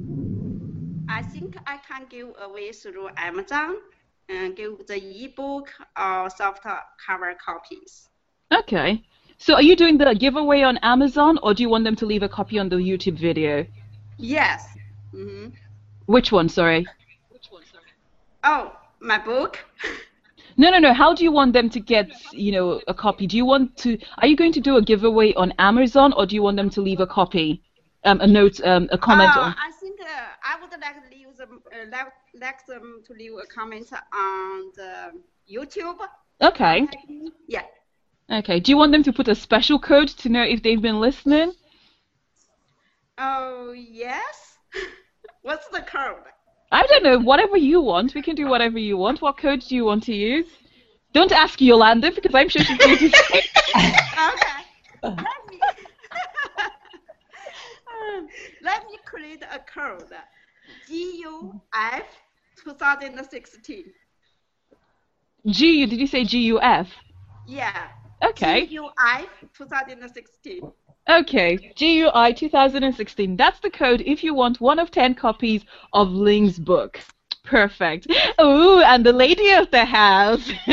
I think I can give away through Amazon and give the ebook or soft cover copies. Okay. So are you doing the giveaway on Amazon or do you want them to leave a copy on the YouTube video? Yes. Mm-hmm. Which one, sorry? Which one, sorry? Oh, my book? No, no, no. How do you want them to get, you know, a copy? Do you want to? Are you going to do a giveaway on Amazon, or do you want them to leave a copy, um, a note, um, a comment? Uh, on... I think uh, I would like to leave them, uh, like, like them to leave a comment on the YouTube. Okay. Yeah. Okay. Do you want them to put a special code to know if they've been listening? Oh yes. What's the code? I don't know. Whatever you want, we can do whatever you want. What code do you want to use? Don't ask Yolanda because I'm sure she's going to say. okay. Let me, let me create a code. GUF 2016. GU, did you say GUF? Yeah. Okay. GUI 2016. Okay, GUI 2016. That's the code if you want one of 10 copies of Ling's book. Perfect. Ooh, and the lady of the house.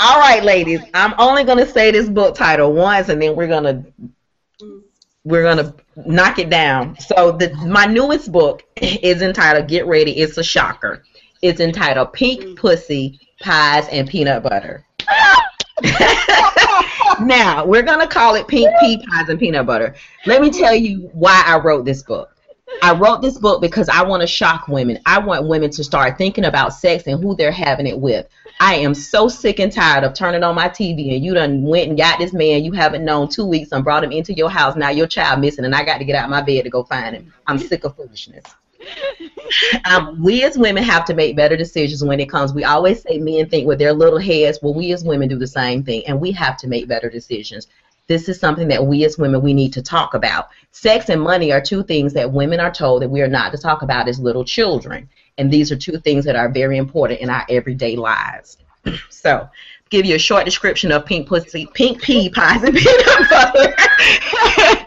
All right, ladies. I'm only going to say this book title once and then we're going to we're going to knock it down. So the my newest book is entitled Get Ready, It's a Shocker. It's entitled Pink Pussy, Pies and Peanut Butter. now we're gonna call it pink pea pies and peanut butter. Let me tell you why I wrote this book. I wrote this book because I want to shock women. I want women to start thinking about sex and who they're having it with. I am so sick and tired of turning on my TV and you done went and got this man you haven't known two weeks and brought him into your house. Now your child missing and I got to get out of my bed to go find him. I'm sick of foolishness um, we as women have to make better decisions when it comes. We always say men think with their little heads. Well, we as women do the same thing, and we have to make better decisions. This is something that we as women we need to talk about. Sex and money are two things that women are told that we are not to talk about as little children, and these are two things that are very important in our everyday lives. so, give you a short description of pink pussy, pink pea pies and peanut butter.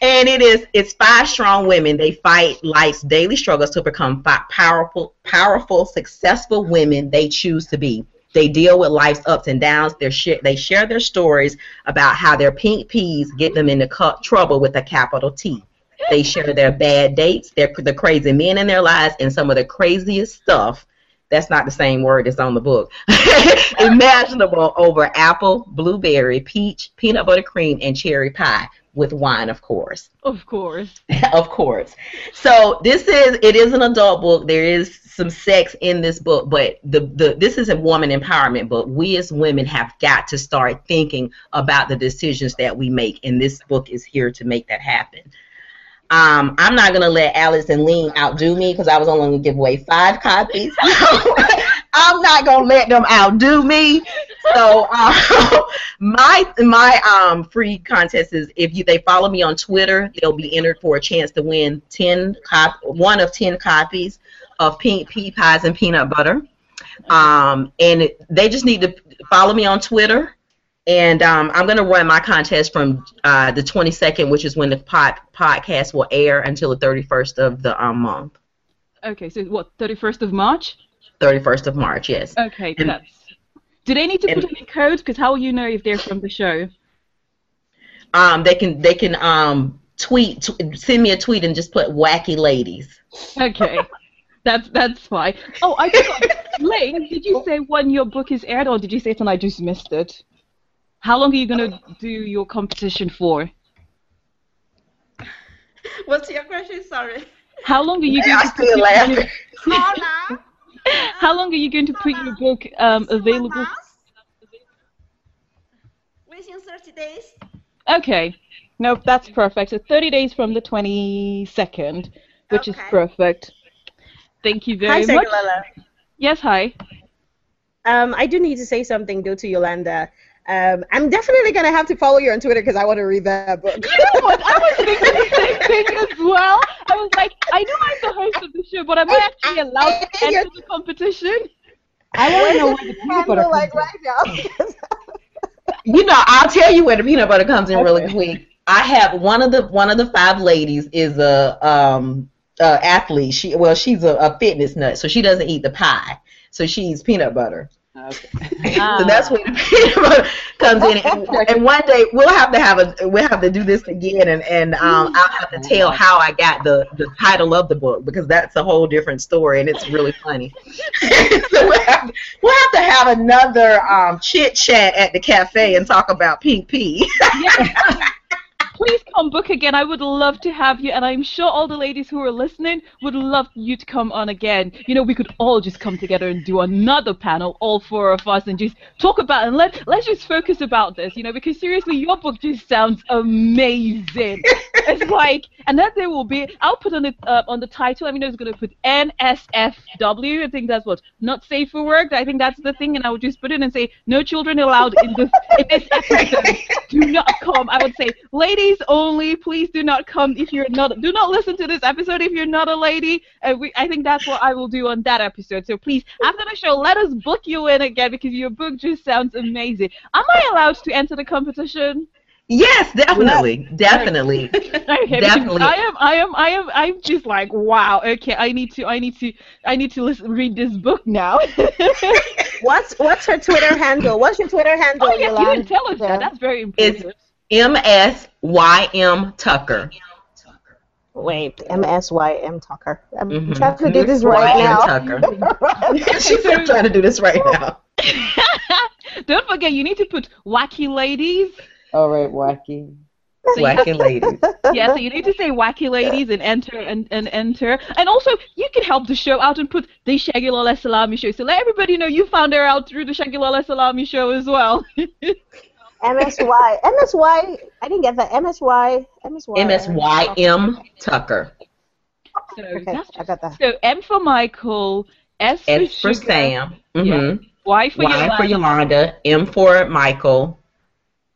and it is it's five strong women. They fight life's daily struggles to become powerful powerful successful women they choose to be. They deal with life's ups and downs. They share, they share their stories about how their pink peas get them into trouble with a capital t. They share their bad dates their the crazy men in their lives and some of the craziest stuff. That's not the same word that's on the book. Imaginable over apple blueberry peach peanut butter cream and cherry pie with wine, of course. Of course. of course. So this is it is an adult book. There is some sex in this book, but the, the this is a woman empowerment book. We as women have got to start thinking about the decisions that we make, and this book is here to make that happen. Um, I'm not gonna let Alice and Ling outdo me because I was only gonna give away five copies. I'm not gonna let them outdo me. So uh, my my um free contest is if you they follow me on Twitter, they'll be entered for a chance to win ten cop one of ten copies of pink pea pies and peanut butter. Um, and they just need to follow me on Twitter. And um, I'm going to run my contest from uh, the 22nd, which is when the pod, podcast will air, until the 31st of the um, month. Okay, so what, 31st of March? 31st of March, yes. Okay, and, that's. Do they need to put any code? Because how will you know if they're from the show? Um, they can they can um tweet t- send me a tweet and just put wacky ladies. Okay. That's that's fine. Oh, I forgot. Lane, did you say when your book is aired, or did you say it and I just missed it? How long are you gonna do your competition for? What's your question? Sorry. How long are you going to still laughing. How long? How long are you going to put your book um, available? Within 30 days. Okay. Nope, that's perfect. So 30 days from the 22nd, which okay. is perfect. Thank you very hi, much. Lala. Yes, hi. Um, I do need to say something though to Yolanda. Um, I'm definitely gonna have to follow you on Twitter because I want to read that book. You know what? I was thinking the same thing as well. I was like, I know I'm the host of the show, but am I actually allowed to enter the competition? I want to know where the peanut butter comes like right now. you know, I'll tell you where the peanut butter comes in okay. really quick. I have one of the one of the five ladies is a um uh, athlete. She well, she's a, a fitness nut, so she doesn't eat the pie. So she eats peanut butter. Okay. so that's where the peanut comes in. And, and, one day we'll have to have a we'll have to do this again, and and um, I'll have to tell how I got the the title of the book because that's a whole different story, and it's really funny. so we'll have, we'll have to have another um, chit chat at the cafe and talk about pink pea. Please come book again. I would love to have you, and I'm sure all the ladies who are listening would love you to come on again. You know, we could all just come together and do another panel, all four of us, and just talk about and let let's just focus about this. You know, because seriously, your book just sounds amazing. it's like, and then there will be. I'll put on the uh, on the title. I mean, I was gonna put NSFW. I think that's what not safe for work. I think that's the thing, and I would just put it and say no children allowed in this in this episode. Do not come. I would say, ladies ladies only. Please do not come if you're not. Do not listen to this episode if you're not a lady. And we, I think that's what I will do on that episode. So please, after the show, let us book you in again because your book just sounds amazing. Am I allowed to enter the competition? Yes, definitely, definitely, okay, definitely. I am, I am, I am, I'm just like, wow. Okay, I need to, I need to, I need to listen, read this book now. what's What's her Twitter handle? What's your Twitter oh, handle? Oh yeah, you didn't tell us that. That's very important. It's M S Y M Tucker. Wait, M S Y M Tucker. I'm mm-hmm. trying to do this right now. Tucker. She's trying to do this right now. Don't forget, you need to put wacky ladies. All right, wacky. So wacky ladies. Yeah, so you need to say wacky ladies and enter and, and enter. And also, you can help the show out and put the Segilola Salami show. So let everybody know you found her out through the Segilola Salami show as well. MSY. MSY. I didn't get that. MSY. MSY. MSYM Tucker. So okay, I got that. So M for Michael, S for, S for Sam. Mm-hmm. Yeah. Y for y Yolanda. for Yolanda. M for Michael.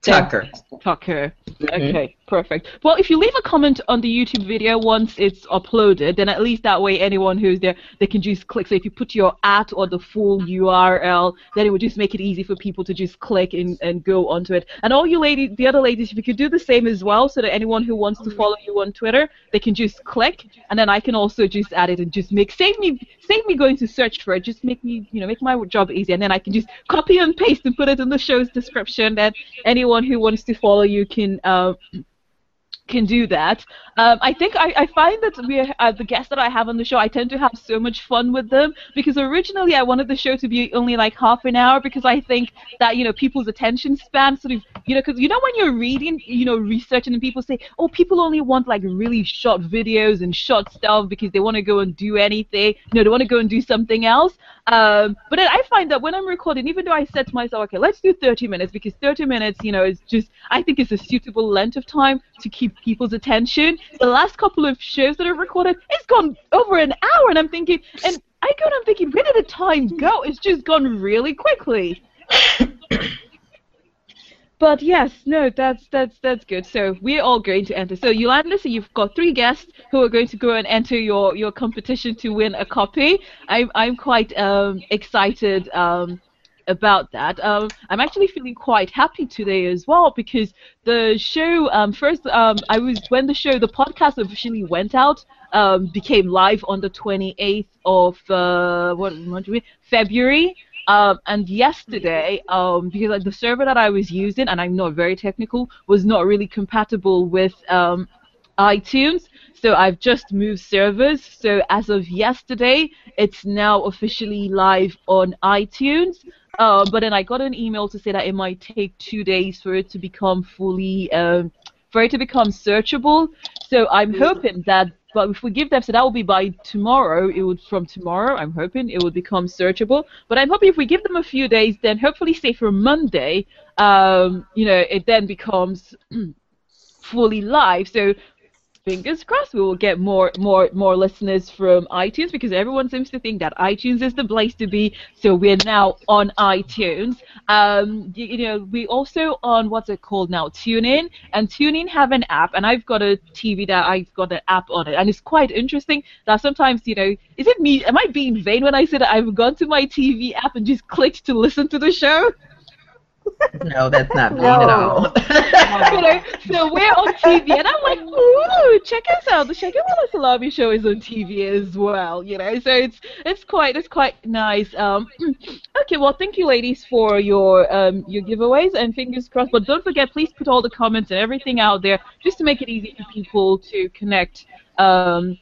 Tucker. Tucker. Mm-hmm. Perfect. Well, if you leave a comment on the YouTube video once it's uploaded, then at least that way anyone who's there, they can just click. So if you put your at or the full URL, then it would just make it easy for people to just click and, and go onto it. And all you ladies, the other ladies, if you could do the same as well, so that anyone who wants to follow you on Twitter, they can just click, and then I can also just add it and just make save me save me going to search for it. Just make me you know make my job easy, and then I can just copy and paste and put it in the show's description. That anyone who wants to follow you can. Uh, can do that. Um, I think I, I find that we uh, the guests that I have on the show, I tend to have so much fun with them because originally I wanted the show to be only like half an hour because I think that you know people's attention span sort of you know because you know when you're reading you know researching and people say oh people only want like really short videos and short stuff because they want to go and do anything you know they want to go and do something else. Um, but I find that when I'm recording, even though I said to myself okay let's do 30 minutes because 30 minutes you know is just I think is a suitable length of time to keep people's attention. The last couple of shows that I've recorded, it's gone over an hour, and I'm thinking, and I go and I'm thinking, where did the time go? It's just gone really quickly. but yes, no, that's that's that's good. So we're all going to enter. So Yolanda, so you've got three guests who are going to go and enter your your competition to win a copy. I'm I'm quite um, excited. Um, about that. Um, I'm actually feeling quite happy today as well because the show um, first um, I was when the show the podcast officially went out um, became live on the 28th of uh, what, February. Um, and yesterday, um, because like, the server that I was using, and I'm not very technical, was not really compatible with um, iTunes. So I've just moved servers. So as of yesterday, it's now officially live on iTunes. Uh, but then I got an email to say that it might take two days for it to become fully, um, for it to become searchable. So I'm hoping that but if we give them, so that will be by tomorrow. It would from tomorrow. I'm hoping it will become searchable. But I'm hoping if we give them a few days, then hopefully, say for Monday, um, you know, it then becomes fully live. So fingers crossed we will get more more more listeners from iTunes because everyone seems to think that iTunes is the place to be. So we're now on iTunes. Um, you, you know, we also on what's it called now? TuneIn, and TuneIn have an app, and I've got a TV that I've got an app on it, and it's quite interesting that sometimes you know, is it me? Am I being vain when I say that I've gone to my TV app and just clicked to listen to the show? No, that's not me no. at all. you know, so we're on TV, and I'm like, ooh, check us out. The Segilola Salami show is on TV as well. You know, so it's it's quite it's quite nice. Um, okay, well, thank you, ladies, for your um your giveaways, and fingers crossed. But don't forget, please put all the comments and everything out there just to make it easy for people to connect. Um,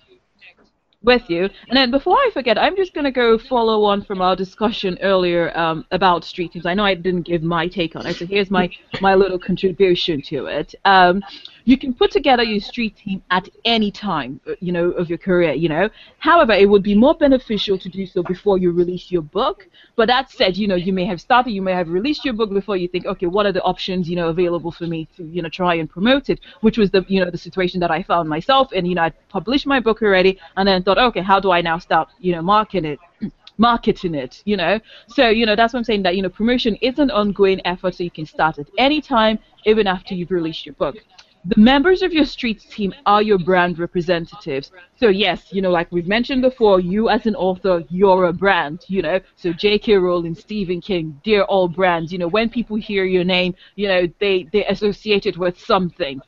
with you. And then before I forget, I'm just going to go follow on from our discussion earlier um, about street teams. I know I didn't give my take on it, so here's my, my little contribution to it. Um, you can put together your street team at any time, uh, you know, of your career, you know. However, it would be more beneficial to do so before you release your book. But that said, you know, you may have started, you may have released your book before you think, okay, what are the options, you know, available for me to, you know, try and promote it, which was the, you know, the situation that I found myself. And, you know, I published my book already and then thought, okay, how do I now start, you know, marketing it? marketing it, you know. So, you know, that's what I'm saying that, you know, promotion is an ongoing effort so you can start at any time, even after you've released your book the members of your streets team are your brand representatives. So yes, you know, like we've mentioned before, you as an author, you're a brand, you know. So J.K. Rowling, Stephen King, they're all brands. You know, when people hear your name, you know, they they associate it with something.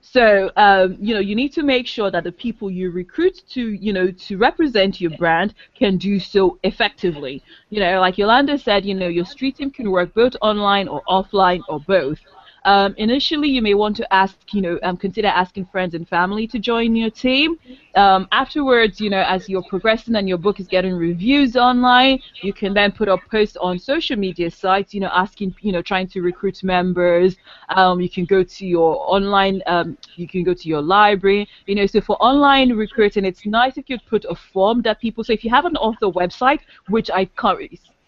So, um, you know, you need to make sure that the people you recruit to, you know, to represent your brand can do so effectively. You know, like Yolanda said, you know, your street team can work both online or offline or both. Um, initially, you may want to ask, you know, um, consider asking friends and family to join your team. Um, afterwards, you know, as you're progressing and your book is getting reviews online, you can then put up posts on social media sites, you know, asking, you know, trying to recruit members. Um, you can go to your online, um, you can go to your library, you know. So for online recruiting, it's nice if you put a form that people. So if you have an author website, which I can't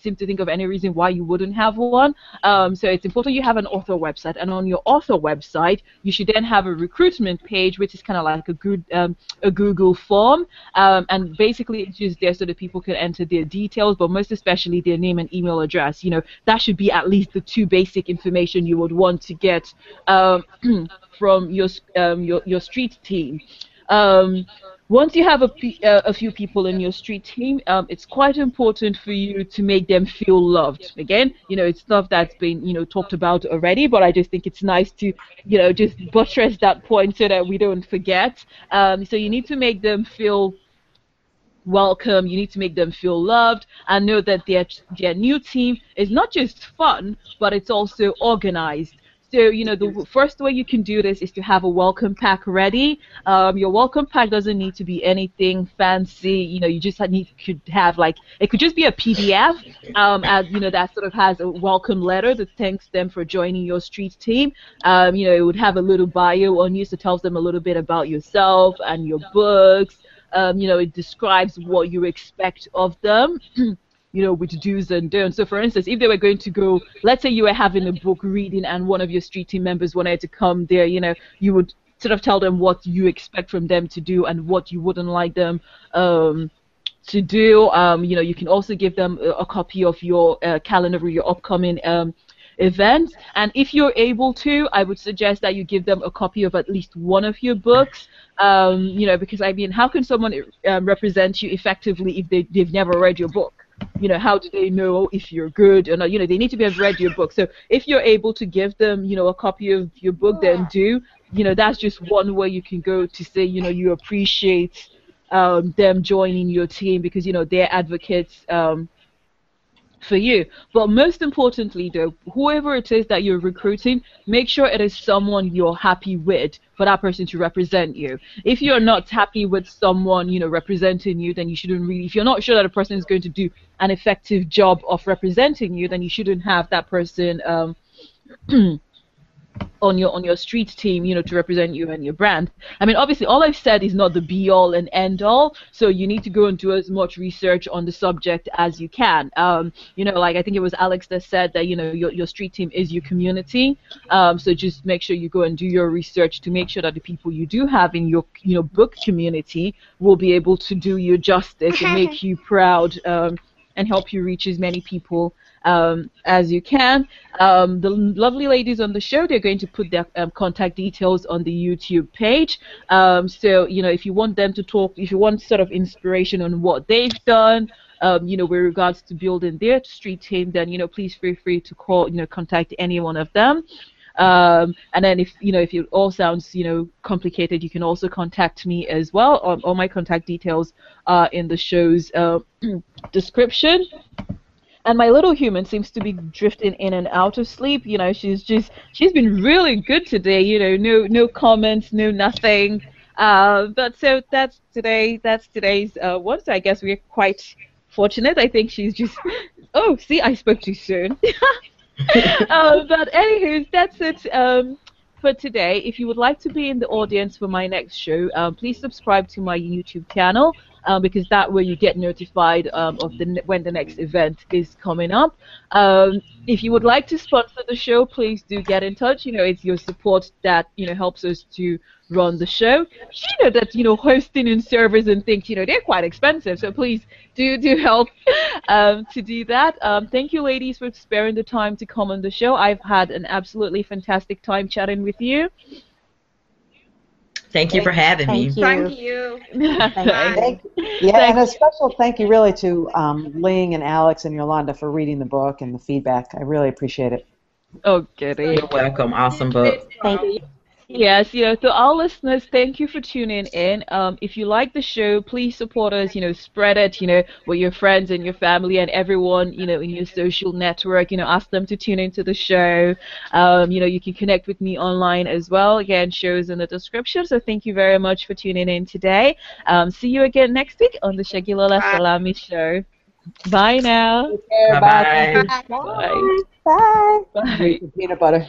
seem to think of any reason why you wouldn't have one. Um, so it's important you have an author website, and on your author website, you should then have a recruitment page, which is kind of like a good um, a Google form, um, and basically it's just there so that people can enter their details, but most especially their name and email address. You know, that should be at least the two basic information you would want to get um, from your um, your your street team. Um, once you have a, uh, a few people in your street team, um, it's quite important for you to make them feel loved. Again, you know, it's stuff that's been, you know, talked about already, but I just think it's nice to, you know, just buttress that point so that we don't forget. Um, so you need to make them feel welcome. You need to make them feel loved and know that their their new team is not just fun, but it's also organized. So, you know, the first way you can do this is to have a welcome pack ready. Um, your welcome pack doesn't need to be anything fancy. You know, you just need could have like it could just be a PDF, um, as you know, that sort of has a welcome letter that thanks them for joining your street team. Um, you know, it would have a little bio on you, so tells them a little bit about yourself and your books. Um, you know, it describes what you expect of them. you know, with do's and don'ts. So, for instance, if they were going to go, let's say you were having a book reading and one of your street team members wanted to come there, you know, you would sort of tell them what you expect from them to do and what you wouldn't like them um, to do. Um, you know, you can also give them a, a copy of your uh, calendar or your upcoming um, event. And if you're able to, I would suggest that you give them a copy of at least one of your books. Um, you know, because I mean, how can someone um, represent you effectively if they, they've never read your book? You know, how do they know if you're good or not? You know, they need to be have read your book. So if you're able to give them, you know, a copy of your book, then do. You know, that's just one way you can go to say, you know, you appreciate um, them joining your team because you know they're advocates um, for you. But most importantly, though, whoever it is that you're recruiting, make sure it is someone you're happy with for that person to represent you. If you're not happy with someone, you know, representing you, then you shouldn't really. If you're not sure that a person is going to do an effective job of representing you, then you shouldn't have that person. Um, on your on your street team, you know, to represent you and your brand. I mean, obviously, all I've said is not the be all and end all. So you need to go and do as much research on the subject as you can. Um, you know, like I think it was Alex that said that you know your your street team is your community. Um, so just make sure you go and do your research to make sure that the people you do have in your you know book community will be able to do you justice and make you proud. Um, and help you reach as many people um, as you can. Um, the lovely ladies on the show, they're going to put their um, contact details on the YouTube page. Um, so, you know, if you want them to talk, if you want sort of inspiration on what they've done, um, you know, with regards to building their street team, then, you know, please feel free to call, you know, contact any one of them. Um, and then if you know if it all sounds you know complicated, you can also contact me as well. All, all my contact details are in the show's uh, description and my little human seems to be drifting in and out of sleep. You know, she's just she's been really good today. You know, no no comments, no nothing. Uh, but so that's today. That's today's uh, one. So I guess we're quite fortunate. I think she's just. Oh, see, I spoke too soon. uh, but anywho, that's it. Um, for today. If you would like to be in the audience for my next show, um, please subscribe to my YouTube channel um, because that way you get notified um, of the when the next event is coming up. Um, if you would like to sponsor the show, please do get in touch. You know, it's your support that you know helps us to run the show. You know that you know hosting and servers and things, you know, they're quite expensive. So please do do help um, to do that. Um, thank you, ladies, for sparing the time to come on the show. I've had an absolutely fantastic time chatting with you. Thank you for having me. Thank you. thank you. Yeah, and a special thank you really to um, Ling and Alex and Yolanda for reading the book and the feedback. I really appreciate it. Okay. You're welcome. Awesome book. Thank you. Yes, you know, to our listeners, thank you for tuning in. Um, if you like the show, please support us. You know, spread it. You know, with your friends and your family and everyone. You know, in your social network. You know, ask them to tune into the show. Um, you know, you can connect with me online as well. Again, shows in the description. So thank you very much for tuning in today. Um, see you again next week on the Segilola Salami Show. Bye now. Bye. Bye. Bye. Bye. Bye. Peanut butter.